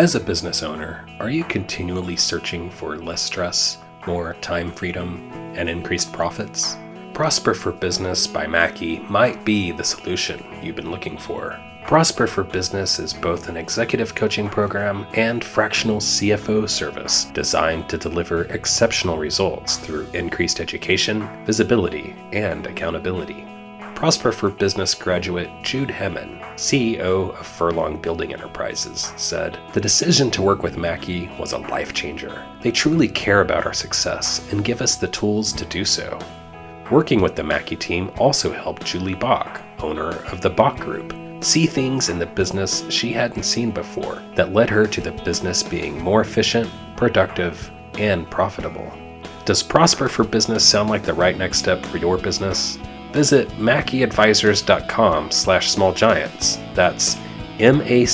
As a business owner, are you continually searching for less stress, more time freedom, and increased profits? Prosper for Business by Mackey might be the solution you've been looking for. Prosper for Business is both an executive coaching program and fractional CFO service designed to deliver exceptional results through increased education, visibility, and accountability. Prosper for Business graduate Jude Hemmen, CEO of Furlong Building Enterprises, said The decision to work with Mackey was a life changer. They truly care about our success and give us the tools to do so. Working with the Mackey team also helped Julie Bach, owner of the Bach Group, see things in the business she hadn't seen before that led her to the business being more efficient, productive, and profitable. Does Prosper for Business sound like the right next step for your business? Visit mackeyadvisors.com slash smallgiants. That's M-A-C-K-E-Y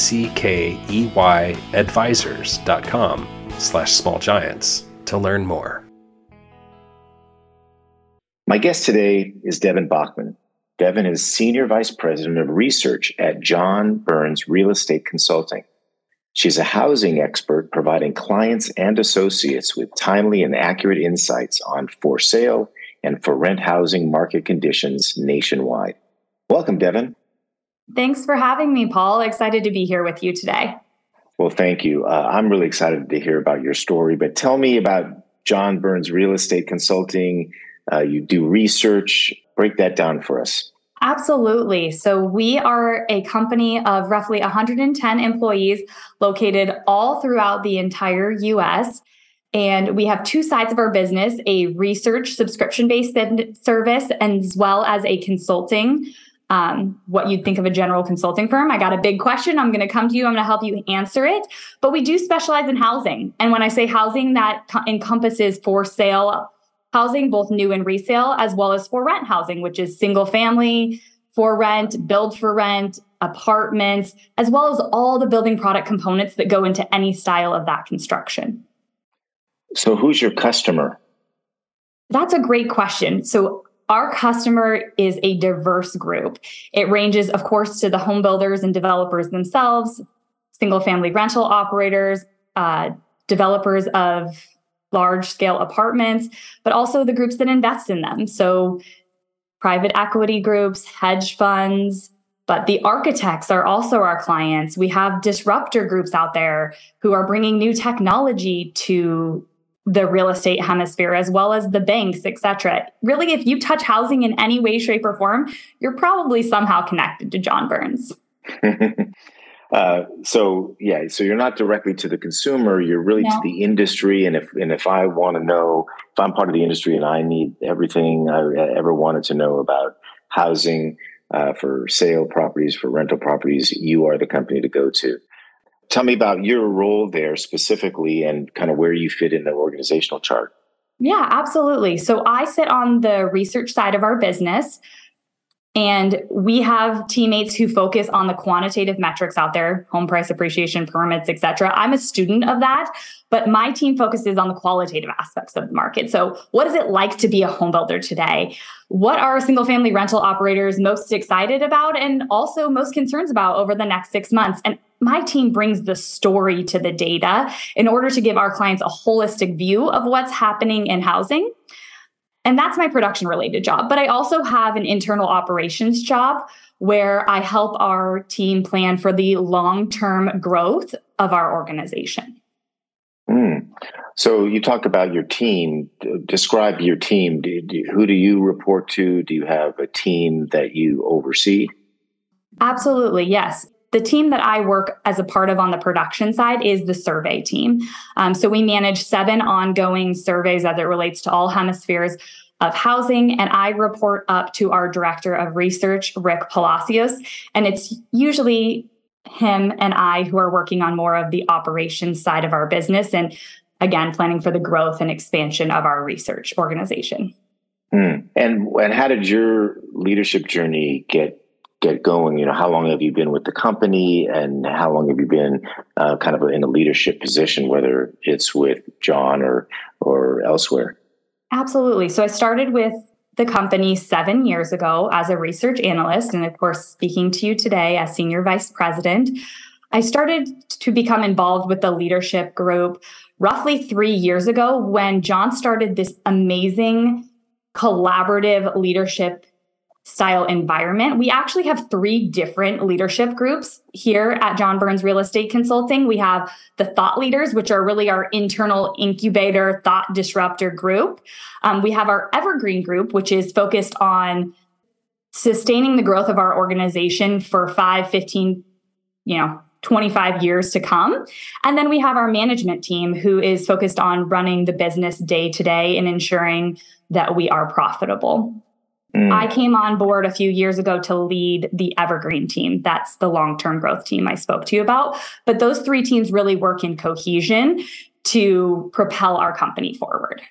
advisors.com slash smallgiants to learn more. My guest today is Devin Bachman. Devin is Senior Vice President of Research at John Burns Real Estate Consulting. She's a housing expert providing clients and associates with timely and accurate insights on for sale and for rent housing market conditions nationwide. Welcome, Devin. Thanks for having me, Paul. Excited to be here with you today. Well, thank you. Uh, I'm really excited to hear about your story, but tell me about John Burns Real Estate Consulting. Uh, you do research. Break that down for us. Absolutely. So, we are a company of roughly 110 employees located all throughout the entire US. And we have two sides of our business a research subscription based service, as well as a consulting, um, what you'd think of a general consulting firm. I got a big question. I'm going to come to you. I'm going to help you answer it. But we do specialize in housing. And when I say housing, that co- encompasses for sale housing, both new and resale, as well as for rent housing, which is single family, for rent, build for rent, apartments, as well as all the building product components that go into any style of that construction. So, who's your customer? That's a great question. So, our customer is a diverse group. It ranges, of course, to the home builders and developers themselves, single family rental operators, uh, developers of large scale apartments, but also the groups that invest in them. So, private equity groups, hedge funds, but the architects are also our clients. We have disruptor groups out there who are bringing new technology to the real estate hemisphere as well as the banks etc really if you touch housing in any way shape or form you're probably somehow connected to john burns. Uh, so yeah so you're not directly to the consumer you're really no. to the industry and if and if i want to know if i'm part of the industry and i need everything i ever wanted to know about housing uh, for sale properties for rental properties you are the company to go to Tell me about your role there specifically and kind of where you fit in the organizational chart. Yeah, absolutely. So I sit on the research side of our business. And we have teammates who focus on the quantitative metrics out there, home price appreciation, permits, et cetera. I'm a student of that, but my team focuses on the qualitative aspects of the market. So, what is it like to be a home builder today? What are single family rental operators most excited about and also most concerns about over the next six months? And my team brings the story to the data in order to give our clients a holistic view of what's happening in housing. And that's my production related job. But I also have an internal operations job where I help our team plan for the long term growth of our organization. Mm. So you talk about your team. Describe your team. Do, do, who do you report to? Do you have a team that you oversee? Absolutely, yes the team that I work as a part of on the production side is the survey team. Um, so we manage seven ongoing surveys as it relates to all hemispheres of housing, and I report up to our director of research, Rick Palacios. And it's usually him and I who are working on more of the operations side of our business and again planning for the growth and expansion of our research organization. Mm. And and how did your leadership journey get get going? You know, how long have you been with the company, and how long have you been uh, kind of in a leadership position, whether it's with John or or elsewhere? Absolutely. So I started with the company seven years ago as a research analyst, and of course, speaking to you today as senior vice president. I started to become involved with the leadership group roughly three years ago when John started this amazing collaborative leadership style environment. We actually have three different leadership groups here at John Burns Real Estate Consulting. We have the thought leaders, which are really our internal incubator thought disruptor group. Um, we have our evergreen group, which is focused on sustaining the growth of our organization for 5, 15, you know, 25 years to come. And then we have our management team who is focused on running the business day to day and ensuring that we are profitable. Mm. I came on board a few years ago to lead the Evergreen team. That's the long term growth team I spoke to you about. But those three teams really work in cohesion to propel our company forward.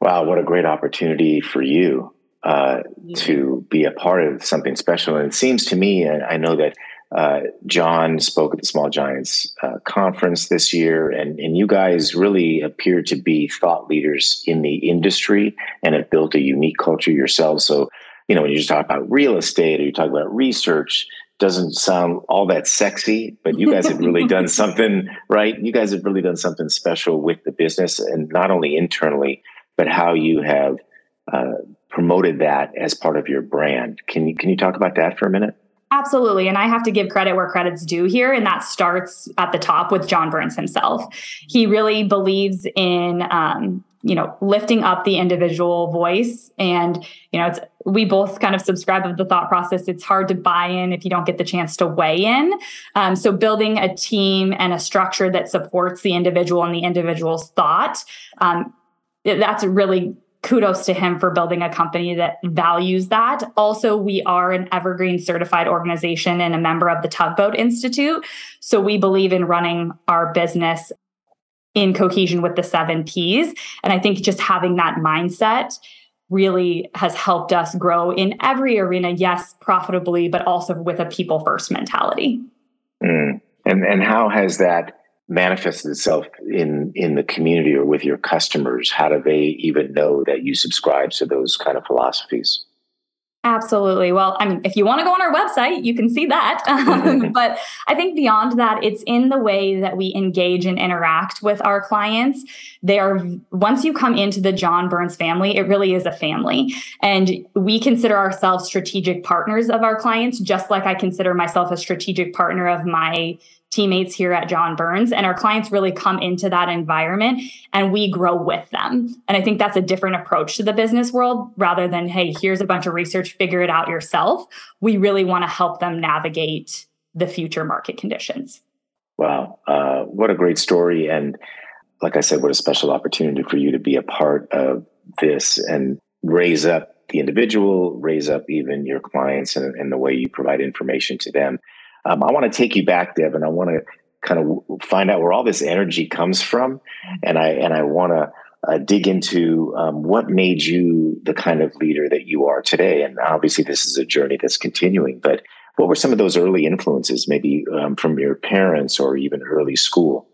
Wow, what a great opportunity for you uh, to be a part of something special. And it seems to me, and I know that uh, John spoke at the Small Giants uh, conference this year, and, and you guys really appear to be thought leaders in the industry and have built a unique culture yourselves. So, you know, when you just talk about real estate or you talk about research, doesn't sound all that sexy, but you guys have really done something, right? You guys have really done something special with the business, and not only internally, but how you have uh, promoted that as part of your brand. Can you can you talk about that for a minute? Absolutely. And I have to give credit where credit's due here. And that starts at the top with John Burns himself. He really believes in, um, you know, lifting up the individual voice. And, you know, it's, we both kind of subscribe of the thought process. It's hard to buy in if you don't get the chance to weigh in. Um, so building a team and a structure that supports the individual and the individual's thought, um, that's really kudos to him for building a company that values that. Also, we are an Evergreen certified organization and a member of the Tugboat Institute. So we believe in running our business in cohesion with the seven P's. And I think just having that mindset really has helped us grow in every arena, yes, profitably, but also with a people first mentality. Mm. And, and how has that manifests itself in in the community or with your customers how do they even know that you subscribe to those kind of philosophies Absolutely. Well, I mean, if you want to go on our website, you can see that. But I think beyond that, it's in the way that we engage and interact with our clients. They are, once you come into the John Burns family, it really is a family. And we consider ourselves strategic partners of our clients, just like I consider myself a strategic partner of my teammates here at John Burns and our clients really come into that environment and we grow with them. And I think that's a different approach to the business world rather than, hey, here's a bunch of research, figure it out yourself. We really want to help them navigate the future market conditions. Wow. Uh, what a great story. And like I said, what a special opportunity for you to be a part of this and raise up the individual, raise up even your clients and, and the way you provide information to them. Um, I want to take you back, Deb, and I want to kind of find out where all this energy comes from, and I and I want to uh, dig into um, what made you the kind of leader that you are today. And obviously, this is a journey that's continuing. But what were some of those early influences, maybe um, from your parents or even early school?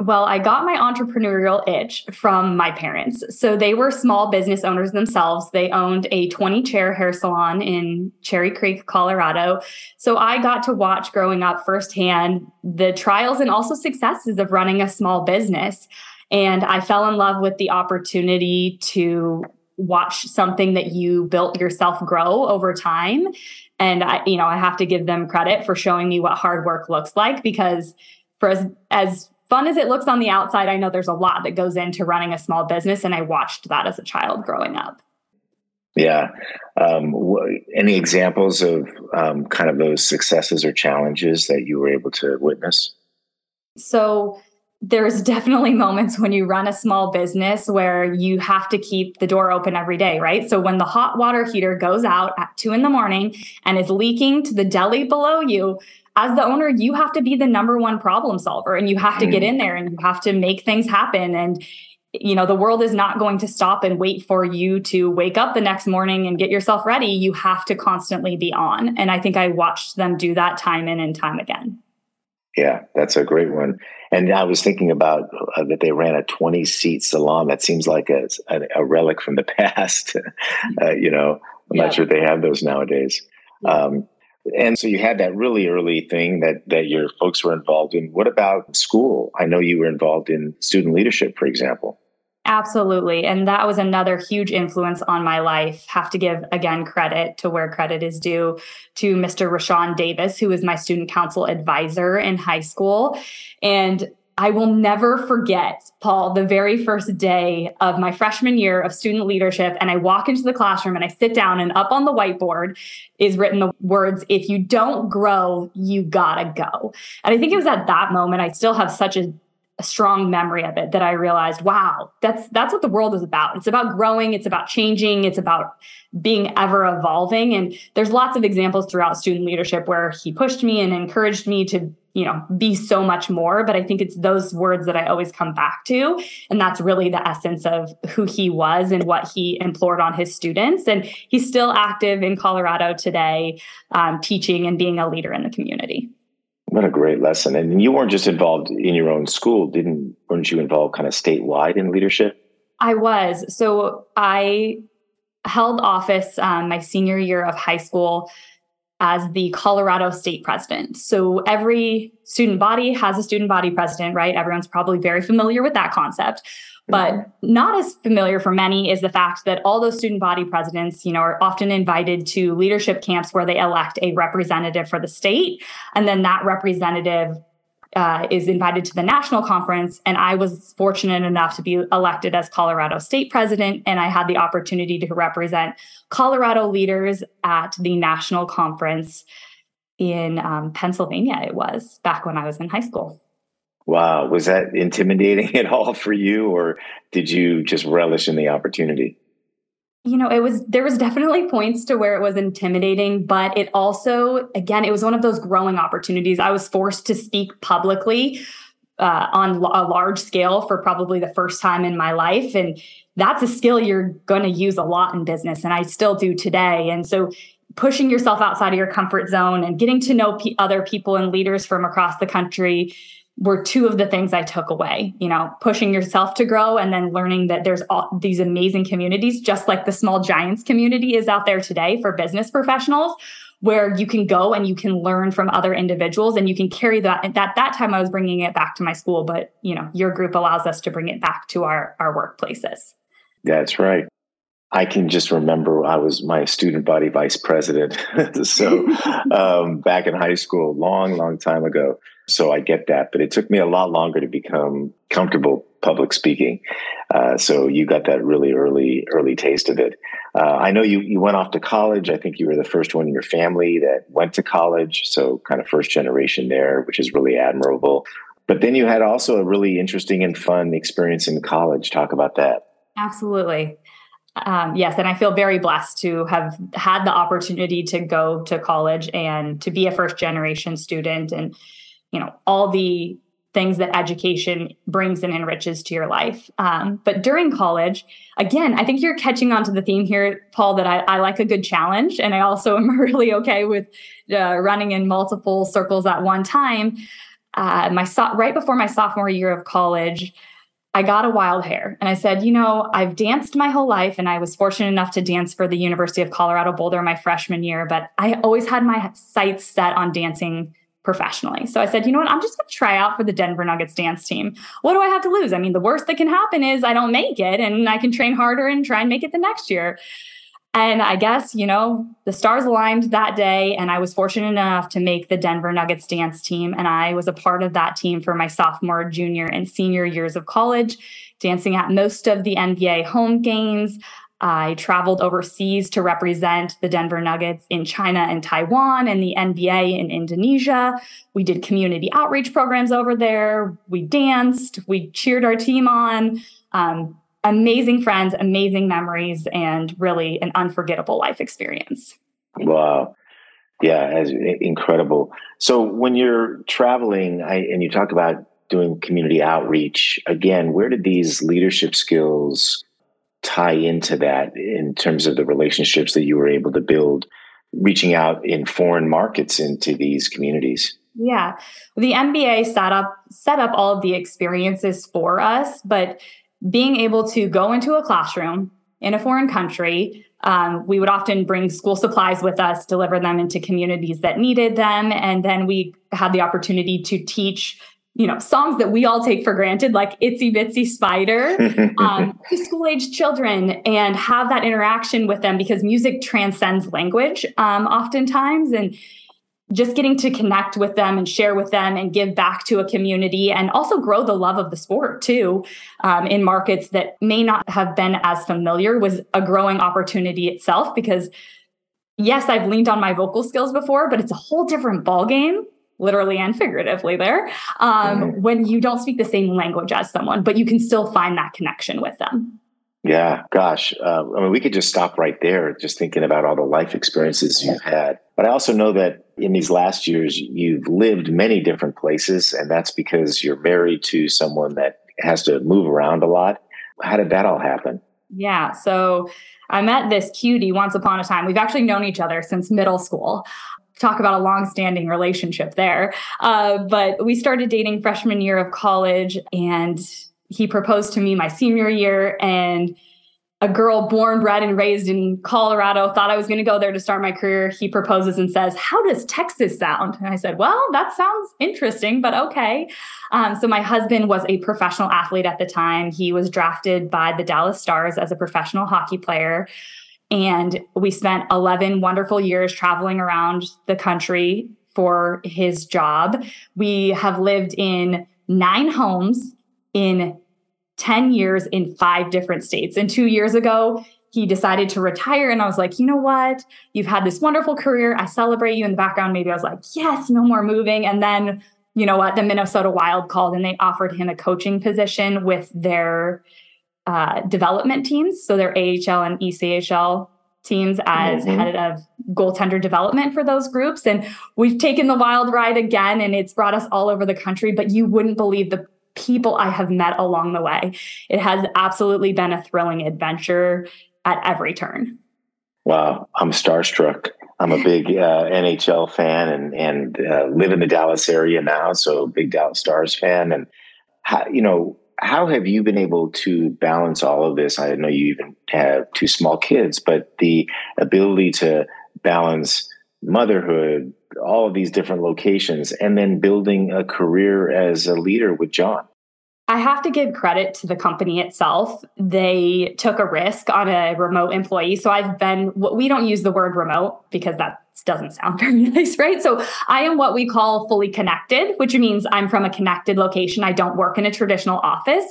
Well, I got my entrepreneurial itch from my parents. So they were small business owners themselves. They owned a 20 chair hair salon in Cherry Creek, Colorado. So I got to watch growing up firsthand the trials and also successes of running a small business. And I fell in love with the opportunity to watch something that you built yourself grow over time. And I, you know, I have to give them credit for showing me what hard work looks like because for as as fun as it looks on the outside, I know there's a lot that goes into running a small business. And I watched that as a child growing up. Yeah. Um, any examples of um, kind of those successes or challenges that you were able to witness? So, there's definitely moments when you run a small business where you have to keep the door open every day, right? So when the hot water heater goes out at two in the morning and is leaking to the deli below you, as the owner, you have to be the number one problem solver and you have to get mm. in there and you have to make things happen. And, you know, the world is not going to stop and wait for you to wake up the next morning and get yourself ready. You have to constantly be on. And I think I watched them do that time in and time again. Yeah, that's a great one. And I was thinking about uh, that they ran a 20 seat salon. That seems like a, a, a relic from the past. uh, you know, I'm yeah. not sure they have those nowadays. Um, and so you had that really early thing that that your folks were involved in. What about school? I know you were involved in student leadership, for example. Absolutely. And that was another huge influence on my life. Have to give again credit to where credit is due to Mr. Rashawn Davis, who was my student council advisor in high school. And I will never forget, Paul, the very first day of my freshman year of student leadership. And I walk into the classroom and I sit down, and up on the whiteboard is written the words, If you don't grow, you gotta go. And I think it was at that moment, I still have such a a strong memory of it that I realized, wow, that's that's what the world is about. It's about growing, it's about changing, it's about being ever evolving. And there's lots of examples throughout student leadership where he pushed me and encouraged me to, you know, be so much more. But I think it's those words that I always come back to. And that's really the essence of who he was and what he implored on his students. And he's still active in Colorado today, um, teaching and being a leader in the community. What a great lesson. And you weren't just involved in your own school, didn't weren't you involved kind of statewide in leadership? I was. So I held office um, my senior year of high school as the Colorado state president. So every student body has a student body president, right? Everyone's probably very familiar with that concept. But not as familiar for many is the fact that all those student body presidents, you know, are often invited to leadership camps where they elect a representative for the state. And then that representative uh, is invited to the national conference. And I was fortunate enough to be elected as Colorado state president. And I had the opportunity to represent Colorado leaders at the national conference in um, Pennsylvania, it was back when I was in high school. Wow. Was that intimidating at all for you, or did you just relish in the opportunity? You know, it was, there was definitely points to where it was intimidating, but it also, again, it was one of those growing opportunities. I was forced to speak publicly uh, on a large scale for probably the first time in my life. And that's a skill you're going to use a lot in business. And I still do today. And so pushing yourself outside of your comfort zone and getting to know p- other people and leaders from across the country were two of the things I took away, you know, pushing yourself to grow and then learning that there's all these amazing communities, just like the small giants community is out there today for business professionals, where you can go and you can learn from other individuals and you can carry that. At that, that time, I was bringing it back to my school, but you know, your group allows us to bring it back to our, our workplaces. That's right. I can just remember I was my student body vice president. so um, back in high school, long, long time ago. So I get that, but it took me a lot longer to become comfortable public speaking. Uh, so you got that really early, early taste of it. Uh, I know you you went off to college. I think you were the first one in your family that went to college. So kind of first generation there, which is really admirable. But then you had also a really interesting and fun experience in college. Talk about that. Absolutely. Um, yes, and I feel very blessed to have had the opportunity to go to college and to be a first generation student and you know all the things that education brings and enriches to your life. Um, but during college, again, I think you're catching on to the theme here, Paul, that I, I like a good challenge. And I also am really okay with uh, running in multiple circles at one time. Uh, my so- right before my sophomore year of college, I got a wild hair and I said, you know, I've danced my whole life and I was fortunate enough to dance for the University of Colorado Boulder my freshman year, but I always had my sights set on dancing professionally. So I said, you know what? I'm just going to try out for the Denver Nuggets dance team. What do I have to lose? I mean, the worst that can happen is I don't make it and I can train harder and try and make it the next year. And I guess, you know, the stars aligned that day, and I was fortunate enough to make the Denver Nuggets dance team. And I was a part of that team for my sophomore, junior, and senior years of college, dancing at most of the NBA home games. I traveled overseas to represent the Denver Nuggets in China and Taiwan and the NBA in Indonesia. We did community outreach programs over there. We danced, we cheered our team on. Um, amazing friends, amazing memories, and really an unforgettable life experience. Wow. Yeah, as, incredible. So when you're traveling, I, and you talk about doing community outreach, again, where did these leadership skills tie into that in terms of the relationships that you were able to build, reaching out in foreign markets into these communities? Yeah, the NBA set up set up all of the experiences for us, but being able to go into a classroom in a foreign country, um, we would often bring school supplies with us, deliver them into communities that needed them, and then we had the opportunity to teach you know songs that we all take for granted like itsy bitsy spider um, to school age children and have that interaction with them because music transcends language um, oftentimes and just getting to connect with them and share with them and give back to a community and also grow the love of the sport too um, in markets that may not have been as familiar was a growing opportunity itself because yes i've leaned on my vocal skills before but it's a whole different ballgame literally and figuratively there um, mm-hmm. when you don't speak the same language as someone but you can still find that connection with them yeah, gosh. Uh, I mean, we could just stop right there, just thinking about all the life experiences you've had. But I also know that in these last years, you've lived many different places, and that's because you're married to someone that has to move around a lot. How did that all happen? Yeah. So I met this cutie once upon a time. We've actually known each other since middle school. Talk about a long-standing relationship there. Uh, but we started dating freshman year of college, and he proposed to me my senior year and a girl born, bred, and raised in Colorado thought I was going to go there to start my career. He proposes and says, How does Texas sound? And I said, Well, that sounds interesting, but okay. Um, so, my husband was a professional athlete at the time. He was drafted by the Dallas Stars as a professional hockey player. And we spent 11 wonderful years traveling around the country for his job. We have lived in nine homes in 10 years in five different states. And two years ago, he decided to retire. And I was like, you know what? You've had this wonderful career. I celebrate you in the background. Maybe I was like, yes, no more moving. And then, you know what? The Minnesota Wild called and they offered him a coaching position with their uh, development teams. So their AHL and ECHL teams as mm-hmm. head of goaltender development for those groups. And we've taken the wild ride again and it's brought us all over the country. But you wouldn't believe the people I have met along the way. It has absolutely been a thrilling adventure at every turn. Wow, I'm starstruck. I'm a big uh, NHL fan and and uh, live in the Dallas area now, so big Dallas Stars fan. And how, you know, how have you been able to balance all of this? I know you even have two small kids, but the ability to balance motherhood, all of these different locations, and then building a career as a leader with John. I have to give credit to the company itself. They took a risk on a remote employee. So I've been, we don't use the word remote because that doesn't sound very nice, right? So I am what we call fully connected, which means I'm from a connected location. I don't work in a traditional office,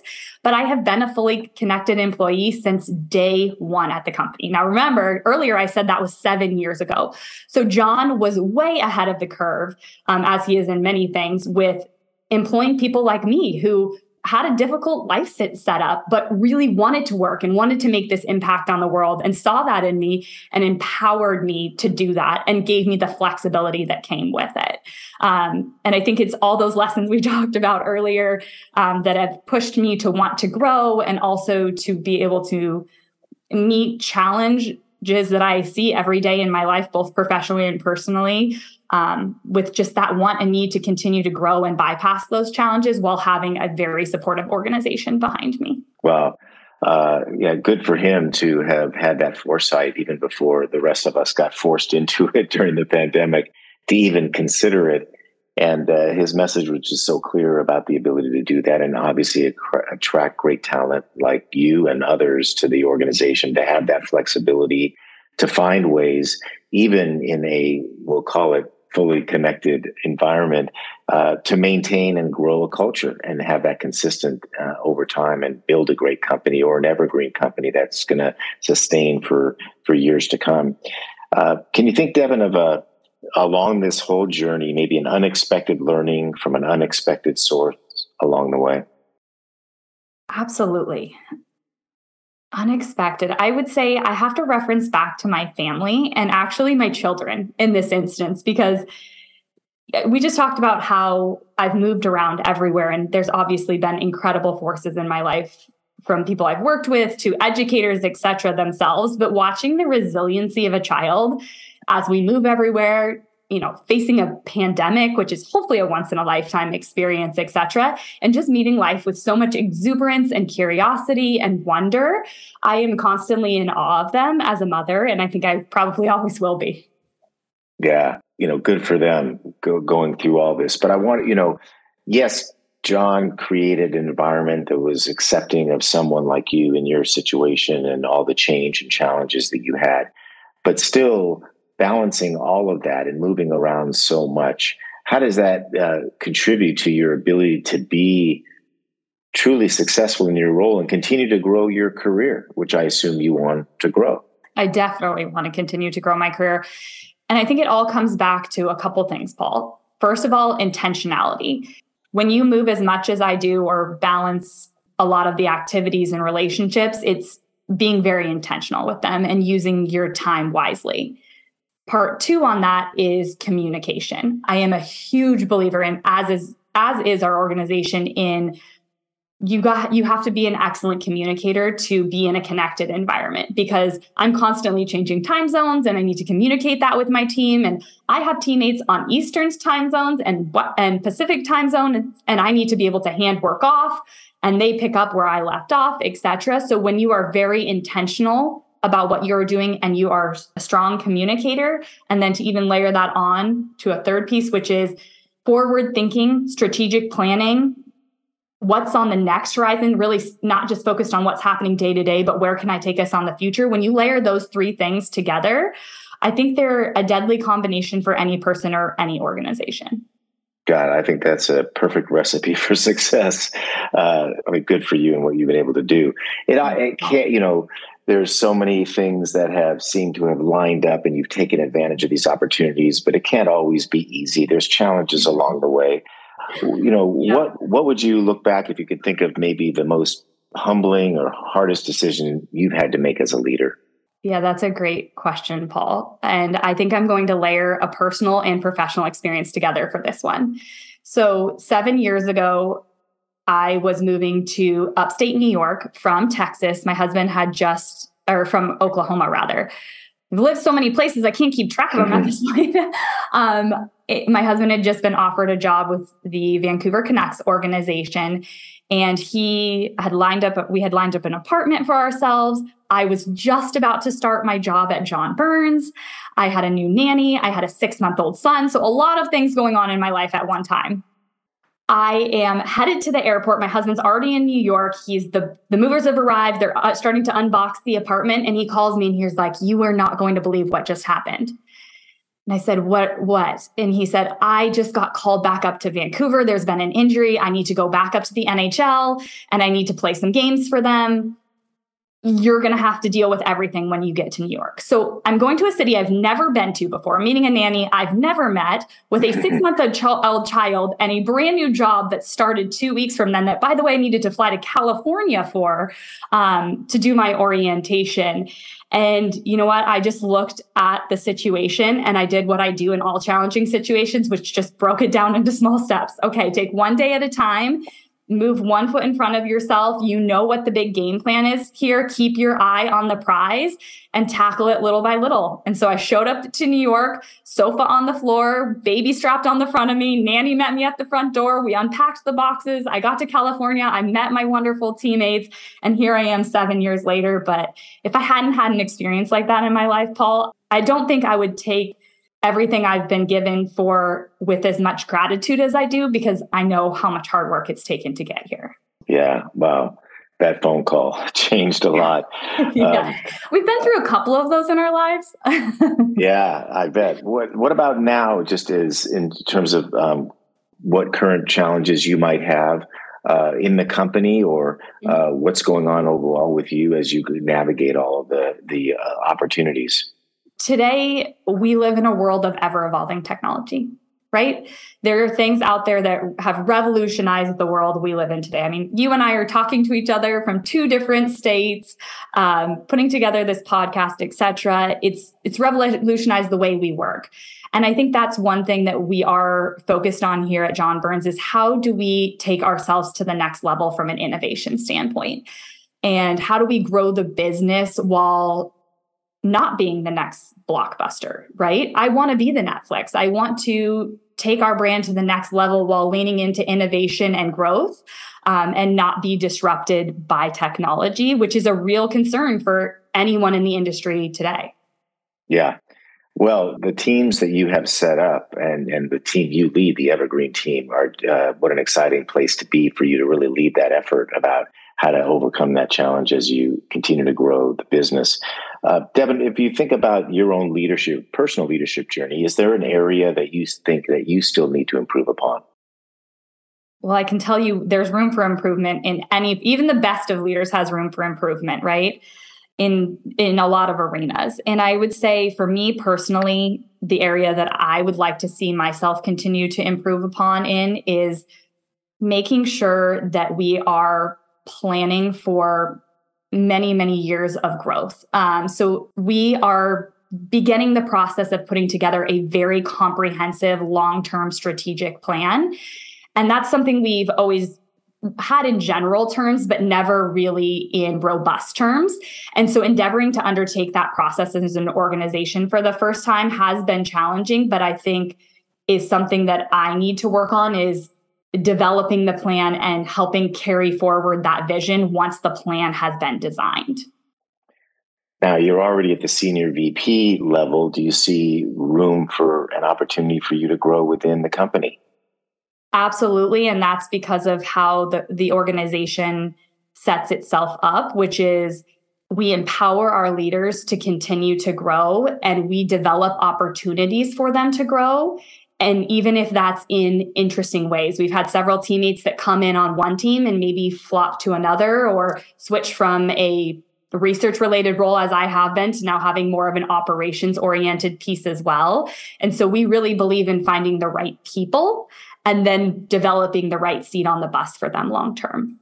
but I have been a fully connected employee since day one at the company. Now, remember, earlier I said that was seven years ago. So John was way ahead of the curve, um, as he is in many things, with employing people like me who had a difficult life set up, but really wanted to work and wanted to make this impact on the world and saw that in me and empowered me to do that and gave me the flexibility that came with it. Um, and I think it's all those lessons we talked about earlier um, that have pushed me to want to grow and also to be able to meet challenges that I see every day in my life, both professionally and personally, um, with just that want and need to continue to grow and bypass those challenges while having a very supportive organization behind me. Well, uh, yeah, good for him to have had that foresight even before the rest of us got forced into it during the pandemic to even consider it. And uh, his message was just so clear about the ability to do that and obviously attract great talent like you and others to the organization to have that flexibility to find ways, even in a, we'll call it fully connected environment uh, to maintain and grow a culture and have that consistent uh, over time and build a great company or an evergreen company that's going to sustain for for years to come. Uh, can you think, Devin, of a along this whole journey, maybe an unexpected learning from an unexpected source along the way? Absolutely. Unexpected. I would say I have to reference back to my family and actually my children in this instance because we just talked about how I've moved around everywhere and there's obviously been incredible forces in my life from people I've worked with to educators etc themselves but watching the resiliency of a child as we move everywhere you know facing a pandemic which is hopefully a once in a lifetime experience etc and just meeting life with so much exuberance and curiosity and wonder i am constantly in awe of them as a mother and i think i probably always will be. Yeah you know good for them go, going through all this. But i want you know yes john created an environment that was accepting of someone like you in your situation and all the change and challenges that you had. But still balancing all of that and moving around so much how does that uh, contribute to your ability to be truly successful in your role and continue to grow your career which i assume you want to grow? I definitely want to continue to grow my career. And i think it all comes back to a couple things paul. First of all intentionality. When you move as much as i do or balance a lot of the activities and relationships it's being very intentional with them and using your time wisely Part two on that is communication. I am a huge believer in, as is as is our organization, in you got you have to be an excellent communicator to be in a connected environment because I'm constantly changing time zones and I need to communicate that with my team and I have teammates on Eastern time zones and and Pacific time zone and I need to be able to hand work off and they pick up where I left off etc so when you are very intentional about what you're doing and you are a strong communicator. And then to even layer that on to a third piece, which is forward thinking, strategic planning, what's on the next horizon, really not just focused on what's happening day to day, but where can I take us on the future? When you layer those three things together, I think they're a deadly combination for any person or any organization. God, I think that's a perfect recipe for success. Uh, I mean, good for you and what you've been able to do. It, it can't, you know, there's so many things that have seemed to have lined up and you've taken advantage of these opportunities but it can't always be easy there's challenges along the way you know yeah. what what would you look back if you could think of maybe the most humbling or hardest decision you've had to make as a leader yeah, that's a great question, Paul. And I think I'm going to layer a personal and professional experience together for this one. So, seven years ago, I was moving to upstate New York from Texas. My husband had just, or from Oklahoma rather. I've lived so many places, I can't keep track of them at this point. um, it, my husband had just been offered a job with the Vancouver Canucks organization, and he had lined up, we had lined up an apartment for ourselves. I was just about to start my job at John Burns. I had a new nanny, I had a six month old son. So, a lot of things going on in my life at one time. I am headed to the airport. My husband's already in New York. He's the the movers have arrived. They're uh, starting to unbox the apartment, and he calls me and he's like, "You are not going to believe what just happened." And I said, "What? What?" And he said, "I just got called back up to Vancouver. There's been an injury. I need to go back up to the NHL, and I need to play some games for them." You're going to have to deal with everything when you get to New York. So I'm going to a city I've never been to before, meeting a nanny I've never met with a six month old child and a brand new job that started two weeks from then. That, by the way, I needed to fly to California for um, to do my orientation. And you know what? I just looked at the situation and I did what I do in all challenging situations, which just broke it down into small steps. Okay, take one day at a time move one foot in front of yourself. You know what the big game plan is here. Keep your eye on the prize and tackle it little by little. And so I showed up to New York, sofa on the floor, baby strapped on the front of me. Nanny met me at the front door. We unpacked the boxes. I got to California. I met my wonderful teammates. And here I am seven years later. But if I hadn't had an experience like that in my life, Paul, I don't think I would take everything I've been given for with as much gratitude as I do because I know how much hard work it's taken to get here. Yeah, wow. That phone call changed a lot. yeah. Um, We've been through a couple of those in our lives. yeah, I bet. What what about now just as in terms of um, what current challenges you might have uh, in the company or mm-hmm. uh, what's going on overall with you as you navigate all of the the uh, opportunities? Today we live in a world of ever evolving technology. right? There are things out there that have revolutionized the world we live in today. I mean, you and I are talking to each other from two different states, um, putting together this podcast, etc. It's it's revolutionized the way we work. And I think that's one thing that we are focused on here at John Burns is how do we take ourselves to the next level from an innovation standpoint? And how do we grow the business while not being the next blockbuster, right? I want to be the Netflix. I want to take our brand to the next level while leaning into innovation and growth um, and not be disrupted by technology, which is a real concern for anyone in the industry today. Yeah. Well, the teams that you have set up and, and the team you lead, the Evergreen team, are uh, what an exciting place to be for you to really lead that effort about how to overcome that challenge as you continue to grow the business. Uh, Devin, if you think about your own leadership, personal leadership journey, is there an area that you think that you still need to improve upon? Well, I can tell you there's room for improvement in any, even the best of leaders has room for improvement, right? In in a lot of arenas. And I would say for me personally, the area that I would like to see myself continue to improve upon in is making sure that we are planning for many, many years of growth. Um, so we are beginning the process of putting together a very comprehensive long term strategic plan. And that's something we've always had in general terms, but never really in robust terms. And so endeavoring to undertake that process as an organization for the first time has been challenging, but I think is something that I need to work on is developing the plan and helping carry forward that vision once the plan has been designed. Now, you're already at the senior VP level. Do you see room for an opportunity for you to grow within the company? Absolutely. And that's because of how the, the organization sets itself up, which is we empower our leaders to continue to grow and we develop opportunities for them to grow. And even if that's in interesting ways, we've had several teammates that come in on one team and maybe flop to another or switch from a research related role as I have been to now having more of an operations oriented piece as well. And so we really believe in finding the right people and then developing the right seat on the bus for them long term.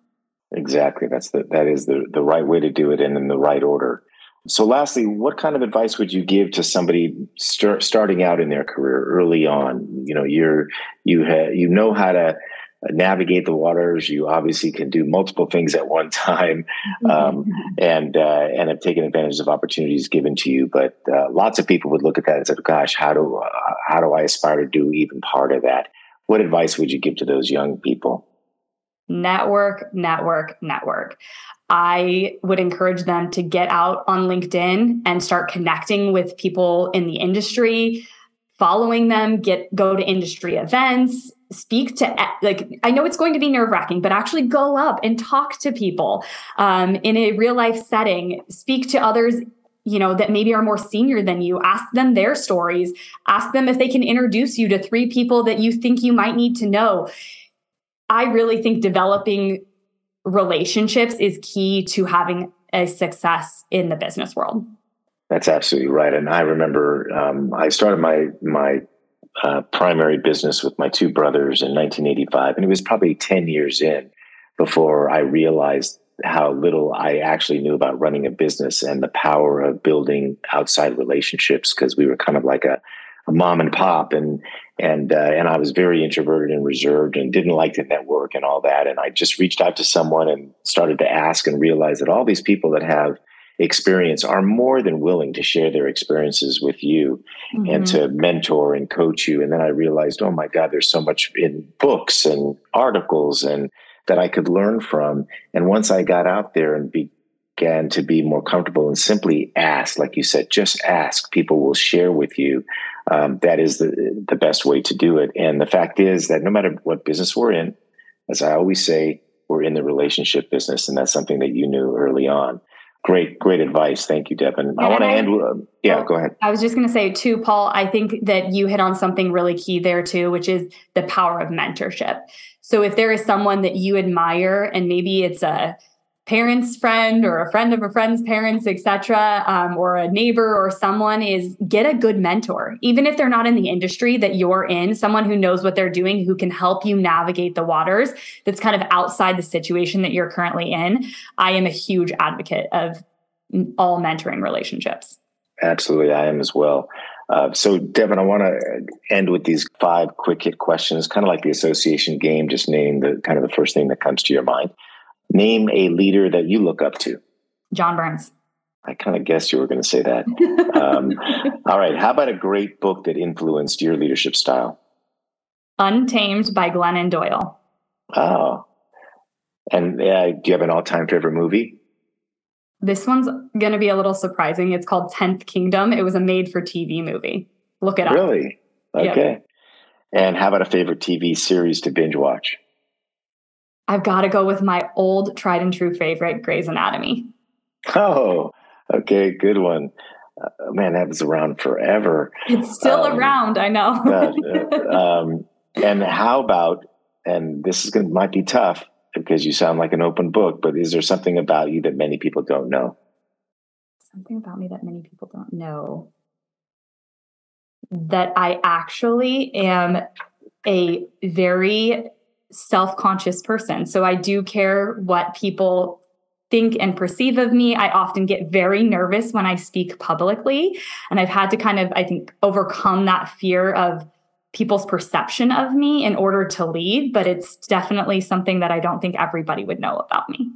Exactly. That's the that is the the right way to do it and in the right order. So, lastly, what kind of advice would you give to somebody start, starting out in their career early on? You know, you're you ha- you know how to navigate the waters. You obviously can do multiple things at one time, mm-hmm. um, and uh, and have taken advantage of opportunities given to you. But uh, lots of people would look at that and say, "Gosh, how do uh, how do I aspire to do even part of that?" What advice would you give to those young people? Network, network, network. I would encourage them to get out on LinkedIn and start connecting with people in the industry, following them, get go to industry events, speak to like I know it's going to be nerve wracking, but actually go up and talk to people um, in a real life setting. Speak to others you know that maybe are more senior than you ask them their stories ask them if they can introduce you to three people that you think you might need to know i really think developing relationships is key to having a success in the business world. That's absolutely right. And I remember um, I started my my uh, primary business with my two brothers in 1985, and it was probably 10 years in before I realized how little I actually knew about running a business and the power of building outside relationships because we were kind of like a a mom and pop and and uh, and I was very introverted and reserved and didn't like to network and all that and I just reached out to someone and started to ask and realize that all these people that have experience are more than willing to share their experiences with you mm-hmm. and to mentor and coach you and then I realized oh my god there's so much in books and articles and that I could learn from and once I got out there and be, began to be more comfortable and simply ask, like you said, just ask. People will share with you. Um, that is the the best way to do it. And the fact is that no matter what business we're in, as I always say, we're in the relationship business, and that's something that you knew early on. Great, great advice. Thank you, Devin. Yeah, I want to end. Uh, yeah, well, go ahead. I was just going to say too, Paul. I think that you hit on something really key there too, which is the power of mentorship. So if there is someone that you admire, and maybe it's a parent's friend or a friend of a friend's parents, etc., um, or a neighbor or someone is get a good mentor, even if they're not in the industry that you're in, someone who knows what they're doing, who can help you navigate the waters that's kind of outside the situation that you're currently in. I am a huge advocate of all mentoring relationships. Absolutely, I am as well. Uh, so, Devin, I want to end with these five quick hit questions, kind of like the association game. Just name the kind of the first thing that comes to your mind. Name a leader that you look up to. John Burns. I kind of guessed you were going to say that. um, all right. How about a great book that influenced your leadership style? Untamed by Glennon Doyle. Oh. And uh, do you have an all time favorite movie? This one's going to be a little surprising. It's called 10th Kingdom. It was a made for TV movie. Look it up. Really? Okay. Yep. And how about a favorite TV series to binge watch? I've got to go with my old tried and true favorite, Grey's Anatomy. Oh, okay, good one. Uh, man, that was around forever. It's still um, around, I know. uh, um, and how about, and this is going to might be tough because you sound like an open book, but is there something about you that many people don't know? Something about me that many people don't know. That I actually am a very self conscious person. So I do care what people think and perceive of me. I often get very nervous when I speak publicly. And I've had to kind of, I think, overcome that fear of people's perception of me in order to lead. But it's definitely something that I don't think everybody would know about me.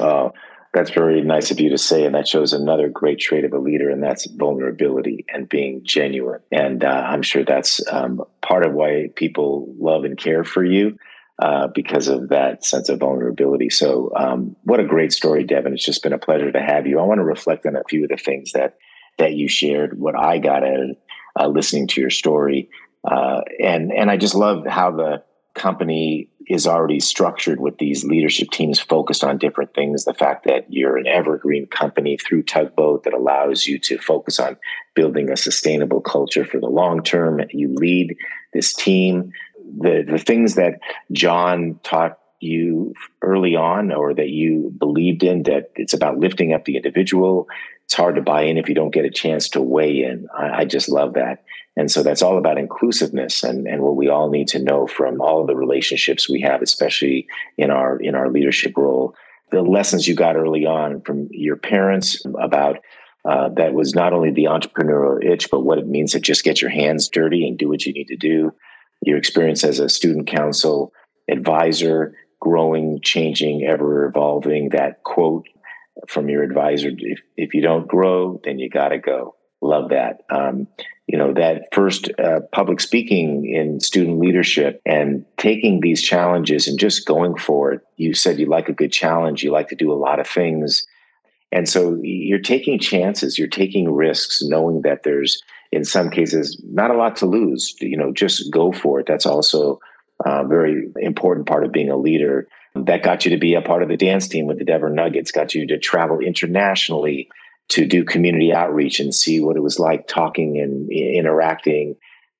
Oh, that's very nice of you to say. And that shows another great trait of a leader, and that's vulnerability and being genuine. And uh, I'm sure that's um, part of why people love and care for you uh, because of that sense of vulnerability. So, um, what a great story, Devin! It's just been a pleasure to have you. I want to reflect on a few of the things that that you shared. What I got out of uh, listening to your story, uh, and and I just love how the company is already structured with these leadership teams focused on different things. The fact that you're an evergreen company through Tugboat that allows you to focus on building a sustainable culture for the long term. You lead this team the the things that John taught you early on or that you believed in that it's about lifting up the individual. It's hard to buy in if you don't get a chance to weigh in. I, I just love that. And so that's all about inclusiveness and, and what we all need to know from all of the relationships we have especially in our in our leadership role. The lessons you got early on from your parents about uh, that was not only the entrepreneurial itch but what it means to just get your hands dirty and do what you need to do your experience as a student council advisor, growing, changing, ever evolving. That quote from your advisor if, if you don't grow, then you got to go. Love that. Um, you know, that first uh, public speaking in student leadership and taking these challenges and just going for it. You said you like a good challenge, you like to do a lot of things. And so you're taking chances, you're taking risks, knowing that there's in some cases not a lot to lose you know just go for it. That's also a very important part of being a leader. That got you to be a part of the dance team with the denver nuggets got you to travel internationally to do community outreach and see what it was like talking and interacting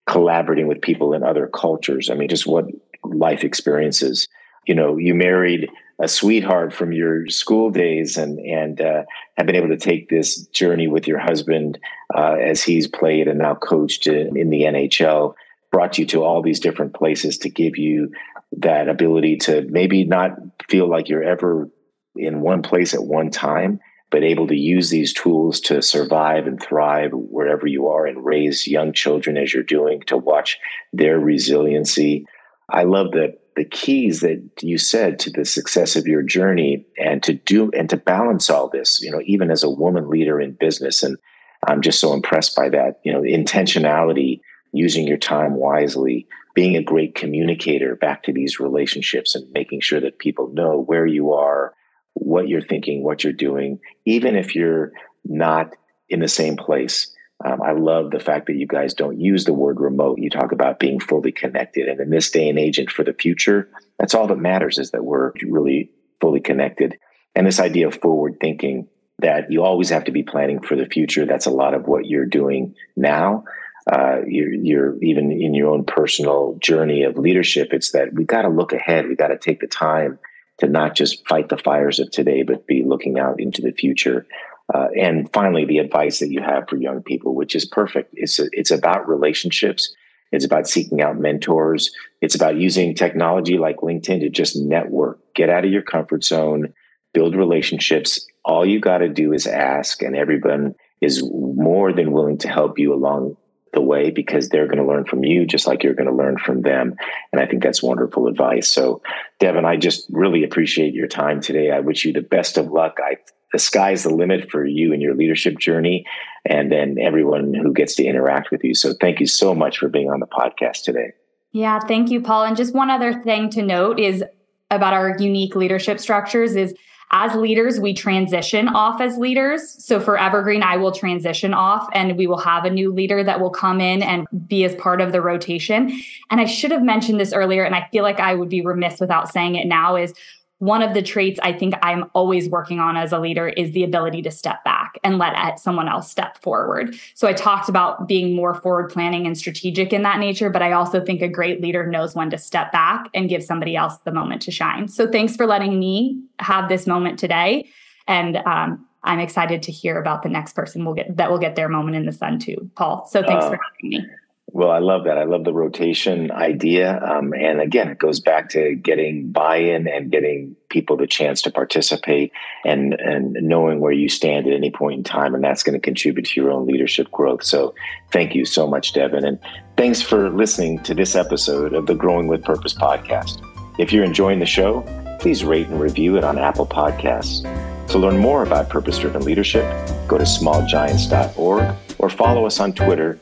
collaborating with people in other cultures. I mean just what life experiences. You know you married a sweetheart from your school days and and uh, have been able to take this journey with your husband uh, as he's played and now coached in, in, the NHL brought you to all these different places to give you that ability to maybe not feel like you're ever in one place at one time but able to use these tools to survive and thrive wherever you are and raise young children as you're doing to watch their resiliency i love that the keys that you said to the success of your journey and to do and to balance all this you know even as a woman leader in business. And i'm just so impressed by that you know intentionality using your time wisely being a great communicator back to these relationships and making sure that people know where you are what you're thinking what you're doing even if you're not in the same place um, I love the fact that you guys don't use the word remote. You talk about being fully connected. And in this day and age and for the future, that's all that matters is that we're really fully connected. And this idea of forward thinking that you always have to be planning for the future. That's a lot of what you're doing now. Uh, you're, you're, even in your own personal journey of leadership. It's that we got to look ahead. We got to take the time to not just fight the fires of today, but be looking out into the future. Uh, and finally, the advice that you have for young people, which is perfect. It's a, it's about relationships. It's about seeking out mentors. It's about using technology like LinkedIn to just network, get out of your comfort zone, build relationships. All you got to do is ask, and everyone is more than willing to help you along the way because they're going to learn from you just like you're going to learn from them. And I think that's wonderful advice. So, Devin, I just really appreciate your time today. I wish you the best of luck. I, the sky's the limit for you and your leadership journey, and then everyone who gets to interact with you. So, thank you so much for being on the podcast today. Yeah, thank you, Paul. And just one other thing to note is about our unique leadership structures is as leaders, we transition off as leaders. So for Evergreen, I will transition off and we will have a new leader that will come in and be as part of the rotation. And I should have mentioned this earlier, and I feel like I would be remiss without saying it now is one of the traits I think I'm always working on as a leader is the ability to step back and let someone else step forward. So I talked about being more forward planning and strategic in that nature, but I also think a great leader knows when to step back and give somebody else the moment to shine. So thanks for letting me have this moment today. And um, I'm excited to hear about the next person we'll get that will get their moment in the sun too, Paul. So thanks uh, for having me. Well, I love that. I love the rotation idea. Um, and again, it goes back to getting buy in and getting people the chance to participate and, and knowing where you stand at any point in time. And that's going to contribute to your own leadership growth. So thank you so much, Devin. And thanks for listening to this episode of the Growing with Purpose podcast. If you're enjoying the show, please rate and review it on Apple Podcasts. To learn more about purpose driven leadership, go to smallgiants.org or follow us on Twitter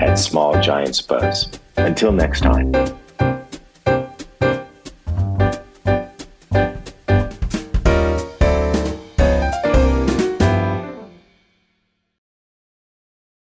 at Small Giants Buzz. Until next time.